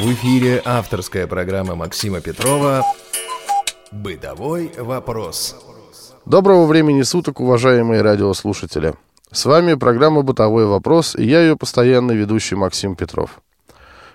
В эфире авторская программа Максима Петрова «Бытовой вопрос». Доброго времени суток, уважаемые радиослушатели. С вами программа «Бытовой вопрос» и я ее постоянный ведущий Максим Петров.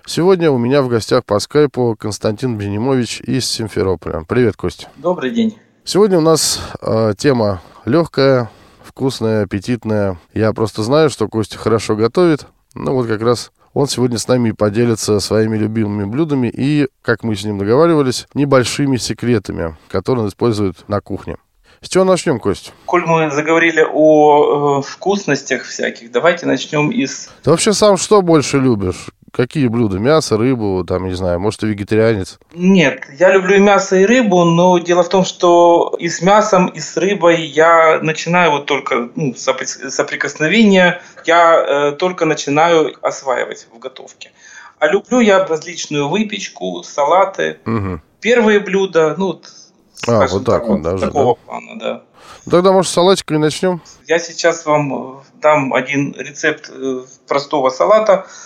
Сегодня у меня в гостях по скайпу Константин Бенимович из Симферополя. Привет, Костя. Добрый день. Сегодня у нас э, тема легкая, вкусная, аппетитная. Я просто знаю, что Костя хорошо готовит. Ну вот как раз он сегодня с нами поделится своими любимыми блюдами и, как мы с ним договаривались, небольшими секретами, которые он использует на кухне. С чего начнем, Кость? Коль мы заговорили о э, вкусностях всяких, давайте начнем из... Ты вообще сам что больше любишь? Какие блюда? Мясо, рыбу, там, не знаю, может, ты вегетарианец? Нет, я люблю и мясо, и рыбу, но дело в том, что и с мясом, и с рыбой я начинаю вот только ну, соприкосновения, я э, только начинаю осваивать в готовке. А люблю я различную выпечку, салаты. Угу. Первые блюда, ну, а, вот так вот, даже, такого да? плана, да. Тогда, может, с салатикой начнем? Я сейчас вам дам один рецепт э, простого салата –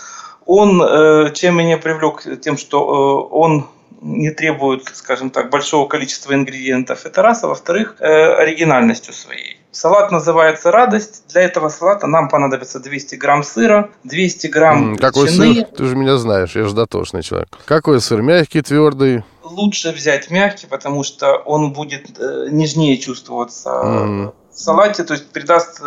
он э, чем меня привлек? Тем, что э, он не требует, скажем так, большого количества ингредиентов. Это раз. А во-вторых, э, оригинальностью своей. Салат называется «Радость». Для этого салата нам понадобится 200 грамм сыра, 200 грамм Какой ветчины. сыр? Ты же меня знаешь, я же дотошный человек. Какой сыр? Мягкий, твердый? Лучше взять мягкий, потому что он будет э, нежнее чувствоваться mm. в салате, то есть придаст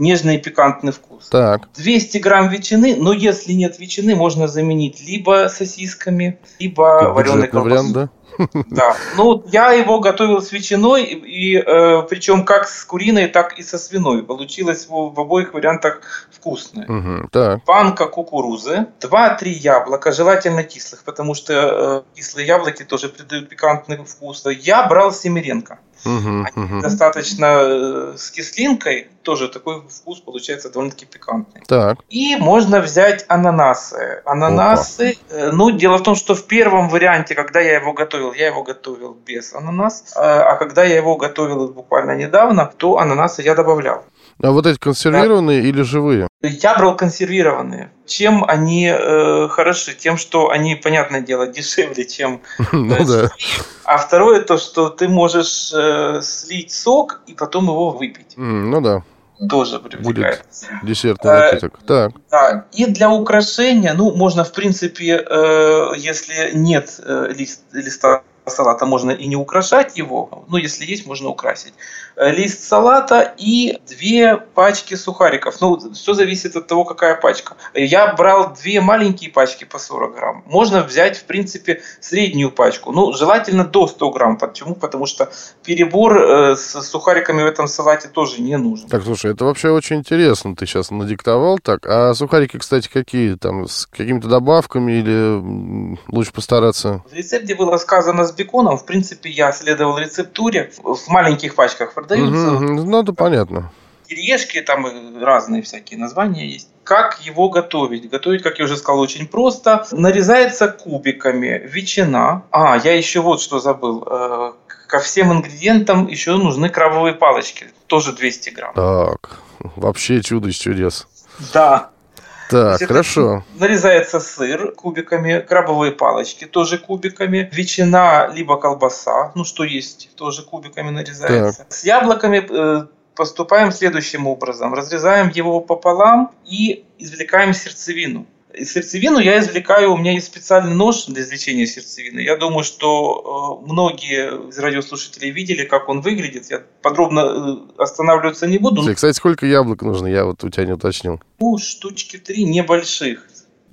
нежный и пикантный вкус. Так. 200 грамм ветчины, но если нет ветчины, можно заменить либо сосисками, либо вареной колбасой. вариант, да? Да. Ну, я его готовил с ветчиной, и, э, причем как с куриной, так и со свиной. Получилось в, в обоих вариантах вкусно. Угу, так. Банка кукурузы, 2-3 яблока, желательно кислых, потому что э, кислые яблоки тоже придают пикантный вкус. Я брал семеренко. Угу, угу. Достаточно э, с кислинкой, тоже такой вкус получается довольно-таки пикантный. Так. И можно взять ананасы. Ананасы, Опа. Э, ну, дело в том, что в первом варианте, когда я его готовил, я его готовил без ананас, э, а когда я его готовил буквально недавно, то ананасы я добавлял. А вот эти консервированные да. или живые? Я брал консервированные. Чем они э, хороши? Тем, что они, понятное дело, дешевле, чем ну, э, да. А второе то, что ты можешь э, слить сок и потом его выпить. Ну да. Тоже привлекает. Будет десертный напиток. Э, так. Да. И для украшения, ну, можно, в принципе, э, если нет э, лист, листа салата можно и не украшать его, но если есть, можно украсить. Э, лист салата и две пачки сухариков. Ну, все зависит от того, какая пачка. Я брал две маленькие пачки по 40 грамм. Можно взять, в принципе, среднюю пачку. Ну, желательно до 100 грамм. Почему? Потому что перебор э, с сухариками в этом салате тоже не нужен. Так, слушай, это вообще очень интересно. Ты сейчас надиктовал так. А сухарики, кстати, какие? Там с какими-то добавками или лучше постараться? В рецепте было сказано с беконом. В принципе, я следовал рецептуре в маленьких пачках продаются. Угу, ну, это понятно. Кириешки, там разные всякие названия есть. Как его готовить? Готовить, как я уже сказал, очень просто. Нарезается кубиками ветчина. А, я еще вот что забыл. Э, ко всем ингредиентам еще нужны крабовые палочки. Тоже 200 грамм. Так, вообще чудо из чудес. Да. Так, хорошо. Нарезается сыр кубиками, крабовые палочки тоже кубиками, ветчина либо колбаса, ну что есть, тоже кубиками нарезается. Так. С яблоками э, поступаем следующим образом. Разрезаем его пополам и извлекаем сердцевину сердцевину я извлекаю, у меня есть специальный нож для извлечения сердцевины. Я думаю, что э, многие из радиослушателей видели, как он выглядит. Я подробно э, останавливаться не буду. Кстати, сколько яблок нужно? Я вот у тебя не уточнил. Ну, штучки три небольших.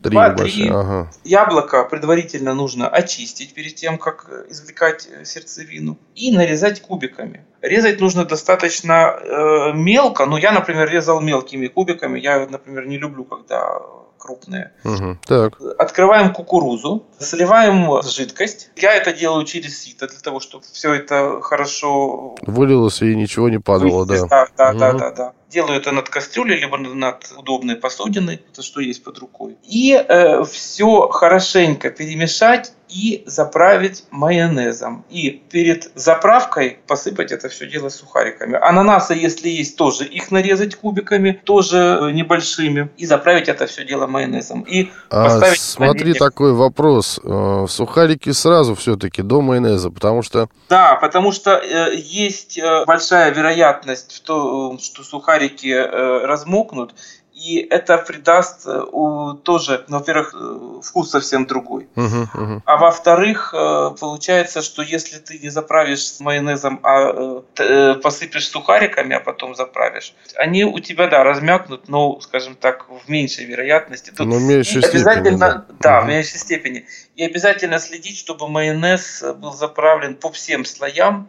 Три небольших, ага. яблока предварительно нужно очистить перед тем, как извлекать э, сердцевину, и нарезать кубиками. Резать нужно достаточно э, мелко, но я, например, резал мелкими кубиками. Я, например, не люблю, когда крупные. Угу, так. Открываем кукурузу, сливаем жидкость. Я это делаю через сито, для того, чтобы все это хорошо... Вылилось и ничего не падало, да. Да, да, угу. да, да, да. Делаю это над кастрюлей, либо над удобной посудиной, это что есть под рукой. И э, все хорошенько перемешать и заправить майонезом. И перед заправкой посыпать это все дело сухариками. Ананасы, если есть, тоже их нарезать кубиками, тоже э, небольшими. И заправить это все дело майонезом. И а, поставить смотри, такой вопрос. Э, сухарики сразу все-таки до майонеза, потому что... Да, потому что э, есть большая вероятность, в том, что сухарики э, размокнут, и это придаст э, тоже, ну, во-первых, э, вкус совсем другой. Uh-huh, uh-huh. А во-вторых, получается, что если ты не заправишь с майонезом, а посыпешь сухариками, а потом заправишь, они у тебя, да, размякнут, но, скажем так, в меньшей вероятности. Тут но в меньшей обязательно, степени. Да, uh-huh. в меньшей степени. И обязательно следить, чтобы майонез был заправлен по всем слоям,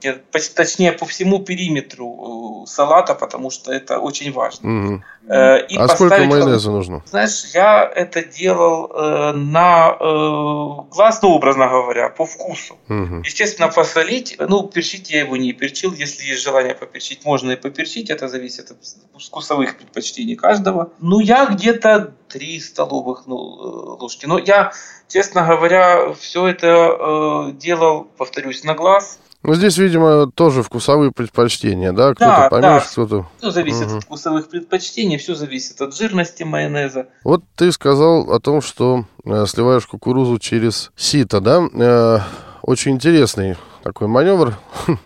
точнее, по всему периметру салата, потому что это очень важно. Uh-huh. И а сколько майонеза нужно? Знаешь, я это делал э, на э, глаз, ну, образно говоря, по вкусу. Угу. Естественно, посолить, ну, перчить я его не перчил. Если есть желание поперчить, можно и поперчить. Это зависит от вкусовых предпочтений каждого. Ну, я где-то 3 столовых ну, э, ложки. Но я, честно говоря, все это э, делал, повторюсь, на глаз. Ну, здесь, видимо, тоже вкусовые предпочтения, да? Кто-то да, помельче, да. кто-то... Все зависит угу. от вкусовых предпочтений, все зависит от жирности майонеза. Вот ты сказал о том, что э, сливаешь кукурузу через сито, да? Э, очень интересный такой маневр,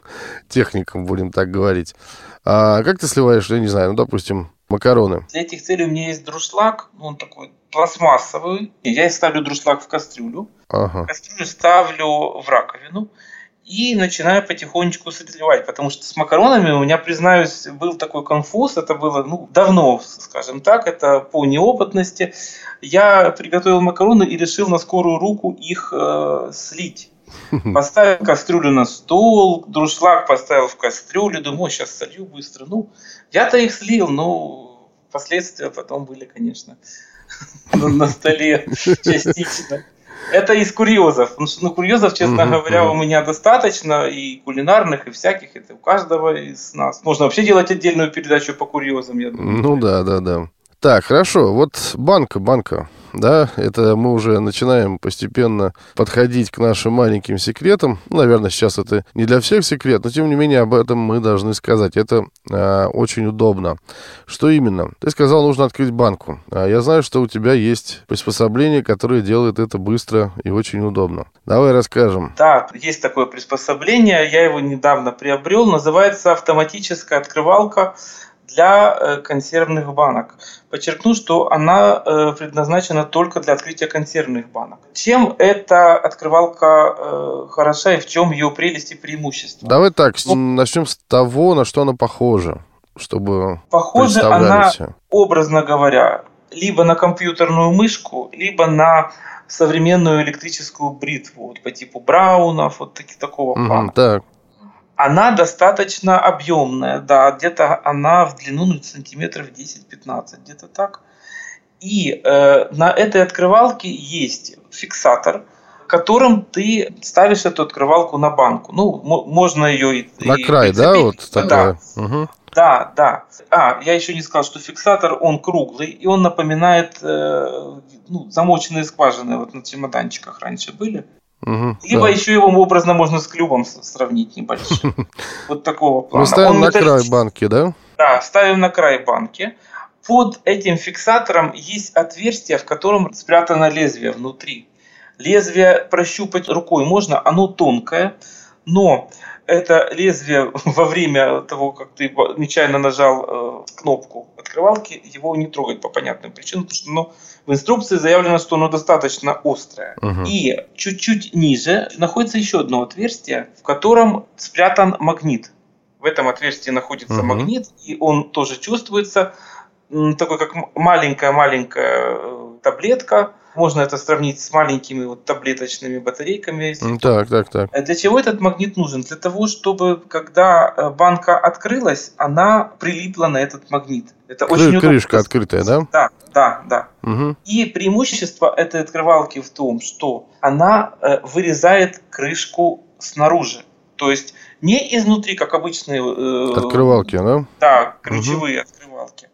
техником, будем так говорить. А как ты сливаешь, я не знаю, ну, допустим, макароны? Для этих целей у меня есть друшлаг, он такой пластмассовый. Я ставлю друшлаг в кастрюлю. Ага. Кастрюлю ставлю в раковину и начинаю потихонечку сливать, потому что с макаронами у меня, признаюсь, был такой конфуз, это было ну, давно, скажем так, это по неопытности. Я приготовил макароны и решил на скорую руку их э, слить. Поставил кастрюлю на стол, друшлаг поставил в кастрюлю, думаю, сейчас солью быстро. Ну, я-то их слил, но последствия потом были, конечно, на столе частично. Это из курьезов. Ну, ну курьезов, честно говоря, у меня достаточно, и кулинарных, и всяких. Это у каждого из нас. Можно вообще делать отдельную передачу по курьезам, я думаю. Ну да, да, да. Так, хорошо. Вот банка, банка да, это мы уже начинаем постепенно подходить к нашим маленьким секретам. Наверное, сейчас это не для всех секрет, но тем не менее об этом мы должны сказать. Это э, очень удобно. Что именно? Ты сказал, нужно открыть банку. А я знаю, что у тебя есть приспособление, которое делает это быстро и очень удобно. Давай расскажем. Да, есть такое приспособление, я его недавно приобрел, называется автоматическая открывалка для э, консервных банок. Подчеркну, что она э, предназначена только для открытия консервных банок. Чем эта открывалка э, хороша и в чем ее прелесть и преимущество? Давай так, ну, начнем с того, на что она похожа, чтобы Похоже она, образно говоря, либо на компьютерную мышку, либо на современную электрическую бритву вот, по типу Браунов, вот таки, такого плана. Угу, так. Она достаточно объемная, да, где-то она в длину ну, сантиметров 10-15, где-то так. И э, на этой открывалке есть фиксатор, которым ты ставишь эту открывалку на банку. Ну, можно ее и... На и край, да, вот такая? Да. Угу. Да, да. А, я еще не сказал, что фиксатор, он круглый, и он напоминает э, ну, замоченные скважины, вот на чемоданчиках раньше были. Угу, Либо да. еще его образно можно с клювом сравнить небольшим. Вот такого плана. Мы ставим на край банки, да? Да, ставим на край банки. Под этим фиксатором есть отверстие, в котором спрятано лезвие внутри. Лезвие прощупать рукой можно, оно тонкое, но это лезвие во время того, как ты нечаянно нажал э, кнопку открывалки, его не трогать по понятным причинам, потому что оно в инструкции заявлено, что оно достаточно острое. Угу. И чуть-чуть ниже находится еще одно отверстие, в котором спрятан магнит. В этом отверстии находится угу. магнит, и он тоже чувствуется такой как маленькая-маленькая э, таблетка. Можно это сравнить с маленькими вот таблеточными батарейками. Так, так, так. Э, для чего этот магнит нужен? Для того, чтобы когда э, банка открылась, она прилипла на этот магнит. Это Кры- очень Крышка удобно. открытая, да? Да, да, да. Угу. И преимущество этой открывалки в том, что она э, вырезает крышку снаружи. То есть не изнутри, как обычные... Э, открывалки, да? Да, ключевые угу. открывалки,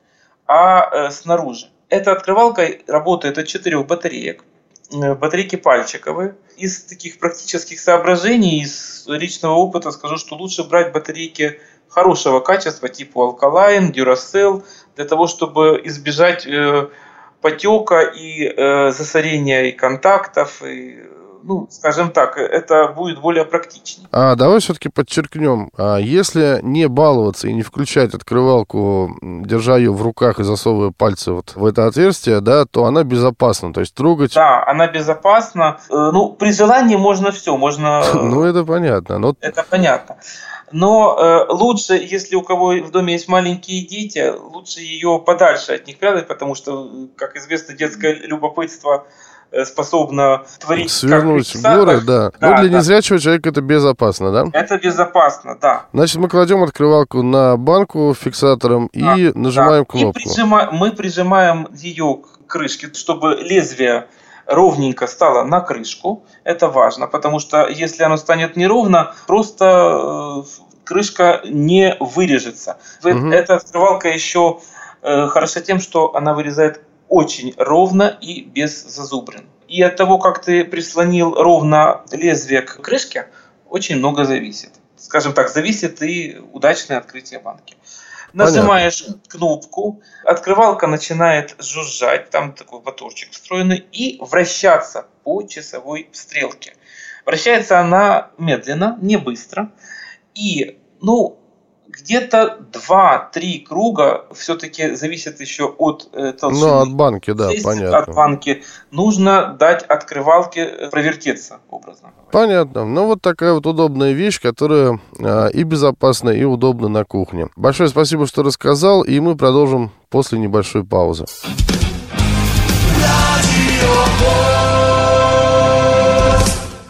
а э, снаружи. Эта открывалка работает от четырех батареек. Э, батарейки пальчиковые. Из таких практических соображений, из личного опыта скажу, что лучше брать батарейки хорошего качества, типа Alkaline, Duracell, для того, чтобы избежать э, потека и э, засорения и контактов, и ну, скажем так, это будет более практичнее. А давай все-таки подчеркнем, а если не баловаться и не включать открывалку, держа ее в руках и засовывая пальцы вот в это отверстие, да, то она безопасна, то есть трогать... Да, она безопасна. Э, ну, при желании можно все, можно... Ну, это понятно. Но... Это понятно. Но э, лучше, если у кого в доме есть маленькие дети, лучше ее подальше от них прятать, потому что, как известно, детское любопытство Э, способна творить Свернуть в горы, да. да. Но для да. незрячего человека это безопасно, да? Это безопасно, да. Значит, мы кладем открывалку на банку фиксатором да, и нажимаем да. кнопку. И прижима... мы прижимаем ее к крышке, чтобы лезвие ровненько стало на крышку. Это важно, потому что если оно станет неровно, просто э, крышка не вырежется. Угу. Эта открывалка еще э, хороша тем, что она вырезает очень ровно и без зазубрин. И от того, как ты прислонил ровно лезвие к крышке, очень много зависит. Скажем так, зависит и удачное открытие банки. Нажимаешь Понятно. кнопку, открывалка начинает жужжать, там такой моторчик встроенный, и вращаться по часовой стрелке. Вращается она медленно, не быстро. И, ну, где-то 2-3 круга все-таки зависит еще от э, толщины. Ну, от банки, да, зависит понятно. От банки. Нужно дать открывалке э, провертеться, образно говоря. Понятно. Ну, вот такая вот удобная вещь, которая э, и безопасна, и удобна на кухне. Большое спасибо, что рассказал, и мы продолжим после небольшой паузы.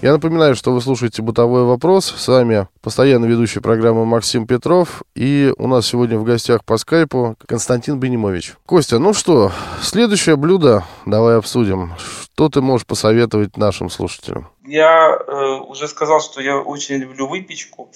Я напоминаю, что вы слушаете «Бытовой вопрос». С вами постоянно ведущий программы Максим Петров. И у нас сегодня в гостях по скайпу Константин Бенимович. Костя, ну что, следующее блюдо давай обсудим. Что ты можешь посоветовать нашим слушателям? Я э, уже сказал, что я очень люблю выпечку.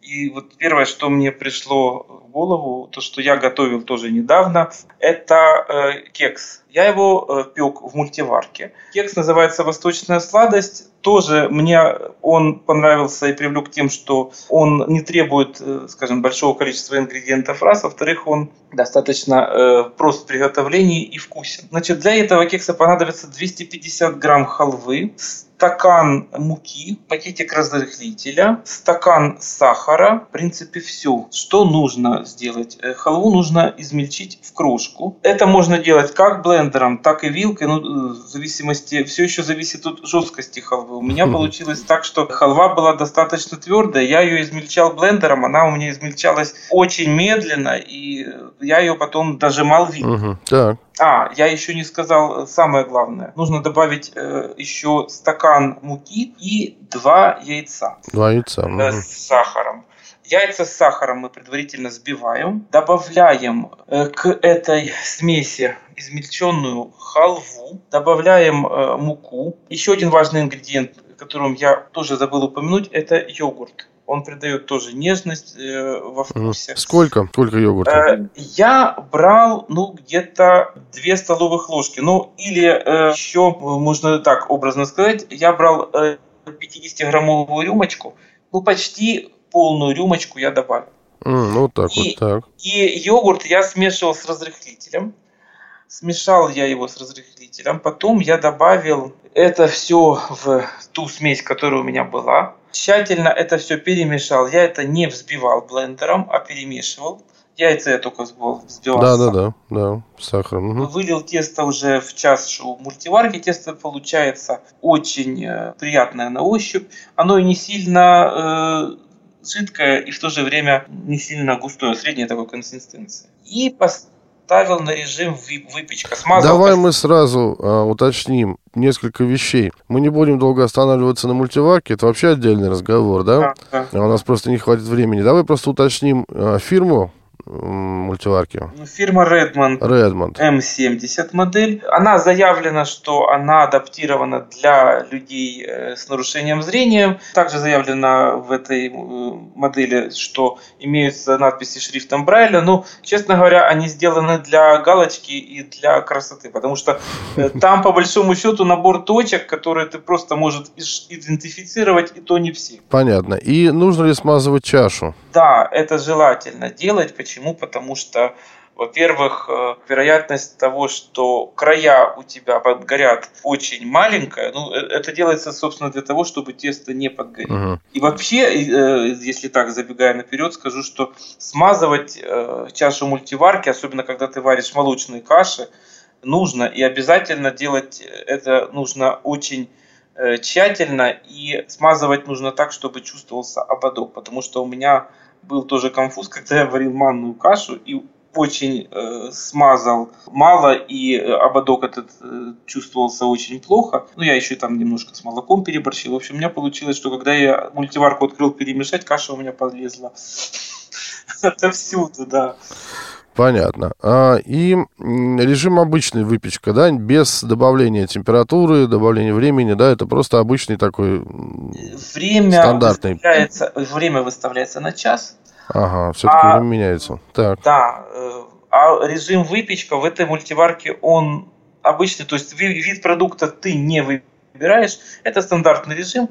И вот первое, что мне пришло в голову, то, что я готовил тоже недавно, это э, кекс. Я его э, пек в мультиварке. Кекс называется «Восточная сладость». Тоже мне он понравился и привлек тем, что он не требует, э, скажем, большого количества ингредиентов раз. Во-вторых, он достаточно э, прост в приготовлении и вкусен. Значит, для этого кекса понадобится 250 грамм халвы, стакан муки, пакетик разрыхлителя, стакан сахара. В принципе, все. Что нужно сделать? Э, халву нужно измельчить в крошку. Это можно делать как блендером, так и вилкой. Ну, э, в зависимости, все еще зависит от жесткости халвы. У меня получилось так, что халва была достаточно твердая. Я ее измельчал блендером, она у меня измельчалась очень медленно, и я ее потом дожимал вилкой. Угу, так. А, я еще не сказал самое главное. Нужно добавить э, еще стакан муки и два яйца. Два яйца. Э, с сахаром. Яйца с сахаром мы предварительно взбиваем. Добавляем э, к этой смеси измельченную халву. Добавляем э, муку. Еще один важный ингредиент, которым я тоже забыл упомянуть, это йогурт он придает тоже нежность э, во вкусе. Сколько? Сколько йогурта? Э, я брал, ну, где-то 2 столовых ложки. Ну, или э, еще, можно так образно сказать, я брал э, 50-граммовую рюмочку, ну, почти полную рюмочку я добавил. Mm, ну, так и, вот так. И йогурт я смешивал с разрыхлителем. Смешал я его с разрыхлителем. Потом я добавил это все в ту смесь, которая у меня была. Тщательно это все перемешал. Я это не взбивал блендером, а перемешивал. Яйца я только взбивал. взбивал да, да, да, да, с сахаром. Угу. Вылил тесто уже в чашу мультиварки. Тесто получается очень э, приятное на ощупь. Оно и не сильно э, жидкое, и в то же время не сильно густое, средней такой консистенции. И поставил ставил на режим выпечка. Смазал Давай мы сразу а, уточним несколько вещей. Мы не будем долго останавливаться на мультиварке, это вообще отдельный разговор, да? да, да. А у нас просто не хватит времени. Давай просто уточним а, фирму, мультиварки? Фирма Redmond. Redmond. M70 модель. Она заявлена, что она адаптирована для людей э, с нарушением зрения. Также заявлено в этой э, модели, что имеются надписи шрифтом Брайля. Но, честно говоря, они сделаны для галочки и для красоты, потому что э, там, по большому счету, набор точек, которые ты просто можешь идентифицировать, и то не все. Понятно. И нужно ли смазывать чашу? Да, это желательно делать. Почему? Потому что Во-первых, э, вероятность того, что края у тебя подгорят, очень маленькая. Ну, э, это делается, собственно, для того, чтобы тесто не подгорело. Угу. И вообще, э, если так забегая наперед, скажу, что смазывать чашу мультиварки, особенно когда ты варишь молочные каши, нужно и обязательно делать это нужно очень тщательно и смазывать нужно так, чтобы чувствовался ободок, потому что у меня был тоже конфуз, когда я варил манную кашу и очень э, смазал мало, и э, ободок этот э, чувствовался очень плохо. Ну, я еще там немножко с молоком переборщил. В общем, у меня получилось, что когда я мультиварку открыл перемешать, каша у меня подлезла. Отовсюду, да. Понятно. А, и режим обычной выпечка, да, без добавления температуры, добавления времени, да, это просто обычный такой время стандартный. Выставляется, время выставляется на час. Ага, все-таки а, время меняется. Так. Да, э, а режим выпечка в этой мультиварке, он обычный, то есть вид продукта ты не выбираешь, это стандартный режим.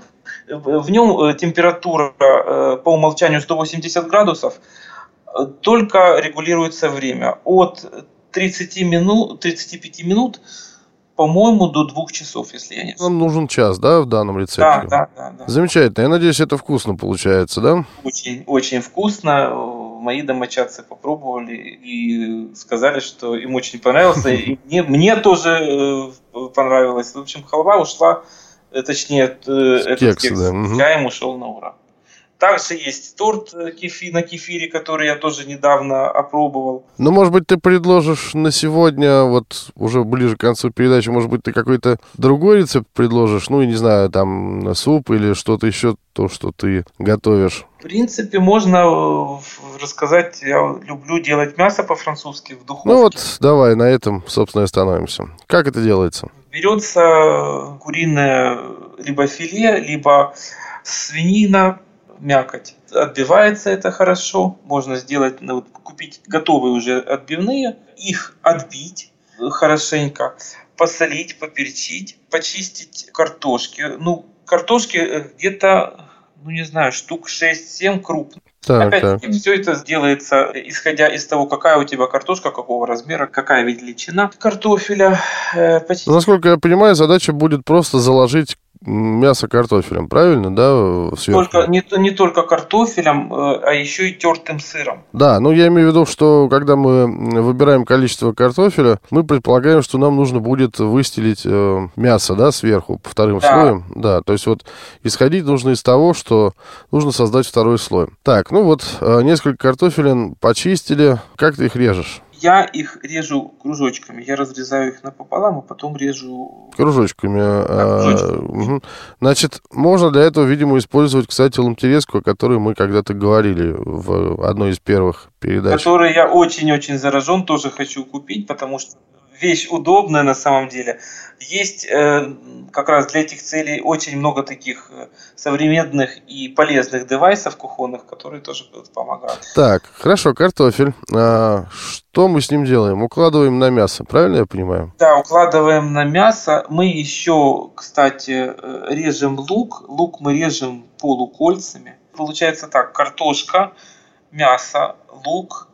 В нем э, температура э, по умолчанию 180 градусов, только регулируется время. От 30 минут, 35 минут, по-моему, до двух часов, если я не ошибаюсь. Нам нужен час, да, в данном рецепте? Да, да, да, да. Замечательно. Я надеюсь, это вкусно получается, да? Очень, очень вкусно. Мои домочадцы попробовали и сказали, что им очень понравилось. И мне, мне тоже э, понравилось. В общем, халва ушла, э, точнее, э, этот кекс, да. чаем ушел на ура. Также есть торт э, кефи, на кефире, который я тоже недавно опробовал. Ну, может быть, ты предложишь на сегодня, вот уже ближе к концу передачи, может быть, ты какой-то другой рецепт предложишь? Ну, я не знаю, там суп или что-то еще, то, что ты готовишь. В принципе, можно э, рассказать. Я люблю делать мясо по-французски в духовке. Ну вот, давай на этом, собственно, и остановимся. Как это делается? Берется куриное либо филе, либо свинина, мякоть. Отбивается это хорошо. Можно сделать, ну, купить готовые уже отбивные, их отбить хорошенько, посолить, поперчить, почистить картошки. Ну, картошки э, где-то, ну не знаю, штук 6-7 крупных. Так, Опять-таки, все это делается, исходя из того, какая у тебя картошка, какого размера, какая величина картофеля. Э, почти... Насколько я понимаю, задача будет просто заложить мясо картофелем, правильно, да? Сверху? Только, не, не только картофелем, э, а еще и тертым сыром. Да, ну я имею в виду, что когда мы выбираем количество картофеля, мы предполагаем, что нам нужно будет выстелить э, мясо, да, сверху, по вторым да. слоем. Да, то есть вот исходить нужно из того, что нужно создать второй слой. Так, ну вот э, несколько картофелин почистили. Как ты их режешь? Я их режу кружочками. Я разрезаю их напополам, а потом режу... Кружочками. Да, а, угу. Значит, можно для этого, видимо, использовать, кстати, ламтереску, о которой мы когда-то говорили в одной из первых передач. Которой я очень-очень заражен, тоже хочу купить, потому что вещь удобная на самом деле. Есть э, как раз для этих целей очень много таких э, современных и полезных девайсов кухонных, которые тоже помогают. Так, хорошо, картофель. А, что мы с ним делаем? Укладываем на мясо, правильно я понимаю? Да, укладываем на мясо. Мы еще, кстати, э, режем лук. Лук мы режем полукольцами. Получается так, картошка, мясо, лук,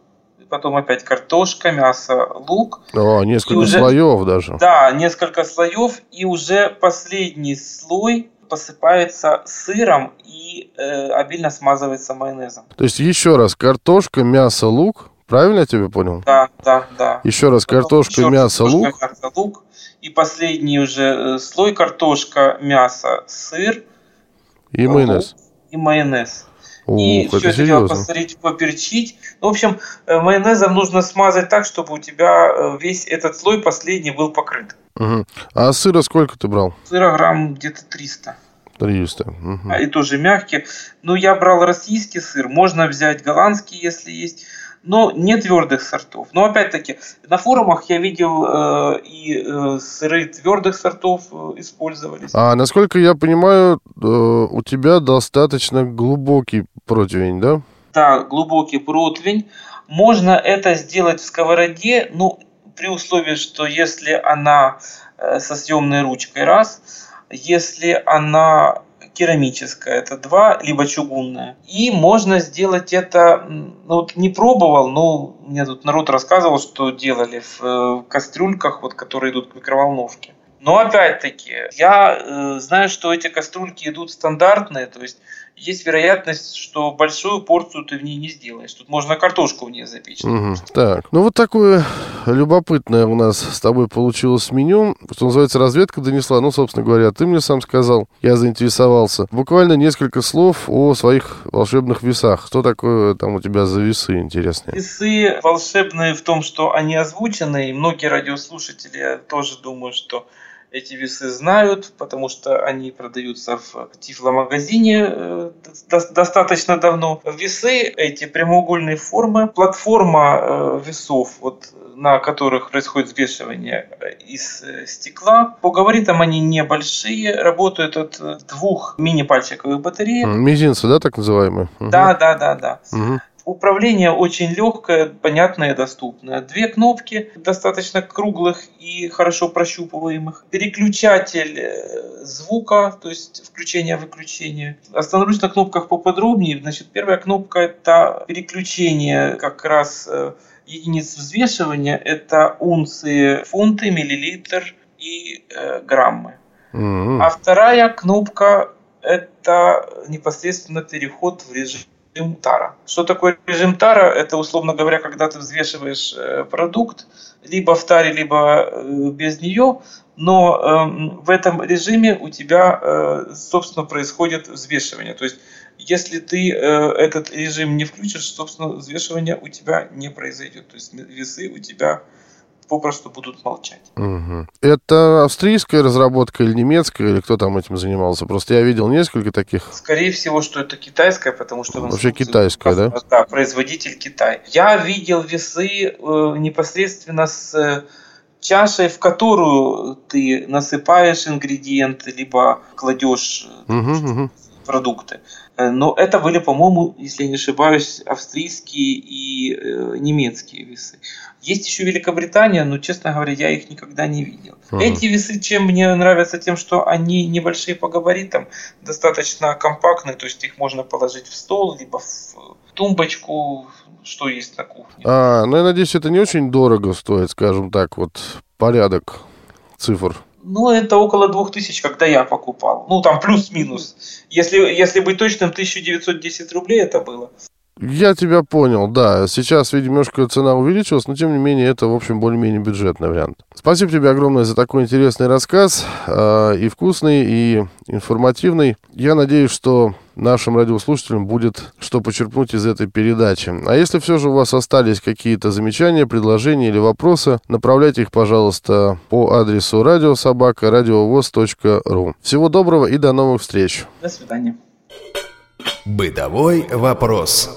потом опять картошка, мясо, лук. О, несколько уже, слоев даже. Да, несколько слоев, и уже последний слой посыпается сыром и э, обильно смазывается майонезом. То есть еще раз, картошка, мясо, лук, правильно я тебя понял? Да, да, да. Еще раз, картошка, еще мясо, лук. Мясо, лук. И последний уже э, слой картошка, мясо, сыр. И майонез. И майонез. И все это дело посолить, поперчить. Ну, в общем, э, майонезом нужно смазать так, чтобы у тебя э, весь этот слой последний был покрыт. Угу. А сыра сколько ты брал? Сыра грамм где-то 300. 300. Угу. И тоже мягкий. Ну, я брал российский сыр. Можно взять голландский, если есть но не твердых сортов. Но опять-таки, на форумах я видел э, и э, сыры твердых сортов э, использовались. А насколько я понимаю, э, у тебя достаточно глубокий противень, да? Да, глубокий противень. Можно это сделать в сковороде, ну, при условии, что если она э, со съемной ручкой, раз, если она керамическая, это два, либо чугунная. И можно сделать это, ну вот не пробовал, но мне тут народ рассказывал, что делали в э, кастрюльках, вот, которые идут к микроволновке. Но опять-таки, я э, знаю, что эти кастрюльки идут стандартные, то есть есть вероятность, что большую порцию ты в ней не сделаешь. Тут можно картошку в ней запечь. Угу. Так, ну вот такое любопытное у нас с тобой получилось меню, что называется, разведка донесла. Ну, собственно говоря, ты мне сам сказал, я заинтересовался. Буквально несколько слов о своих волшебных весах. Что такое там у тебя за весы интересные? Весы волшебные в том, что они озвучены, и многие радиослушатели тоже думают, что эти весы знают, потому что они продаются в тифломагазине э, достаточно давно. Весы эти прямоугольной формы, платформа э, весов, вот, на которых происходит взвешивание э, из стекла. По габаритам они небольшие, работают от двух мини-пальчиковых батарей. Мизинцы, да, так называемые? Да, да, да, да. Угу. Управление очень легкое, понятное и доступное. Две кнопки, достаточно круглых и хорошо прощупываемых. Переключатель э, звука, то есть включение-выключение. Остановлюсь на кнопках поподробнее. Значит, первая кнопка – это переключение как раз э, единиц взвешивания. Это унции, фунты, миллилитр и э, граммы. Mm-hmm. А вторая кнопка – это непосредственно переход в режим режим тара. Что такое режим тара? Это, условно говоря, когда ты взвешиваешь э, продукт либо в таре, либо э, без нее, но эм, в этом режиме у тебя, э, собственно, происходит взвешивание. То есть, если ты этот режим не включишь, собственно, взвешивание у тебя не произойдет. То есть, весы у тебя попросту будут молчать. Угу. Это австрийская разработка или немецкая, или кто там этим занимался? Просто я видел несколько таких. Скорее всего, что это китайская, потому что... Вообще китайская, да? Да, производитель Китай. Я видел весы э, непосредственно с э, чашей, в которую ты насыпаешь ингредиенты, либо кладешь угу, угу. продукты. Э, но это были, по-моему, если я не ошибаюсь, австрийские и э, немецкие весы. Есть еще Великобритания, но, честно говоря, я их никогда не видел. Uh-huh. Эти весы, чем мне нравятся, тем, что они небольшие по габаритам, достаточно компактные, то есть их можно положить в стол, либо в тумбочку, что есть на кухне. А, ну я надеюсь, это не очень дорого стоит, скажем так, вот порядок цифр. Ну, это около 2000, когда я покупал. Ну, там плюс-минус. Если, если быть точным, 1910 рублей это было. Я тебя понял, да. Сейчас, видимо, немножко цена увеличилась, но тем не менее это, в общем, более-менее бюджетный вариант. Спасибо тебе огромное за такой интересный рассказ, э, и вкусный, и информативный. Я надеюсь, что нашим радиослушателям будет что почерпнуть из этой передачи. А если все же у вас остались какие-то замечания, предложения или вопросы, направляйте их, пожалуйста, по адресу радиособака радиовоз.ру. Всего доброго и до новых встреч. До свидания. Бытовой вопрос.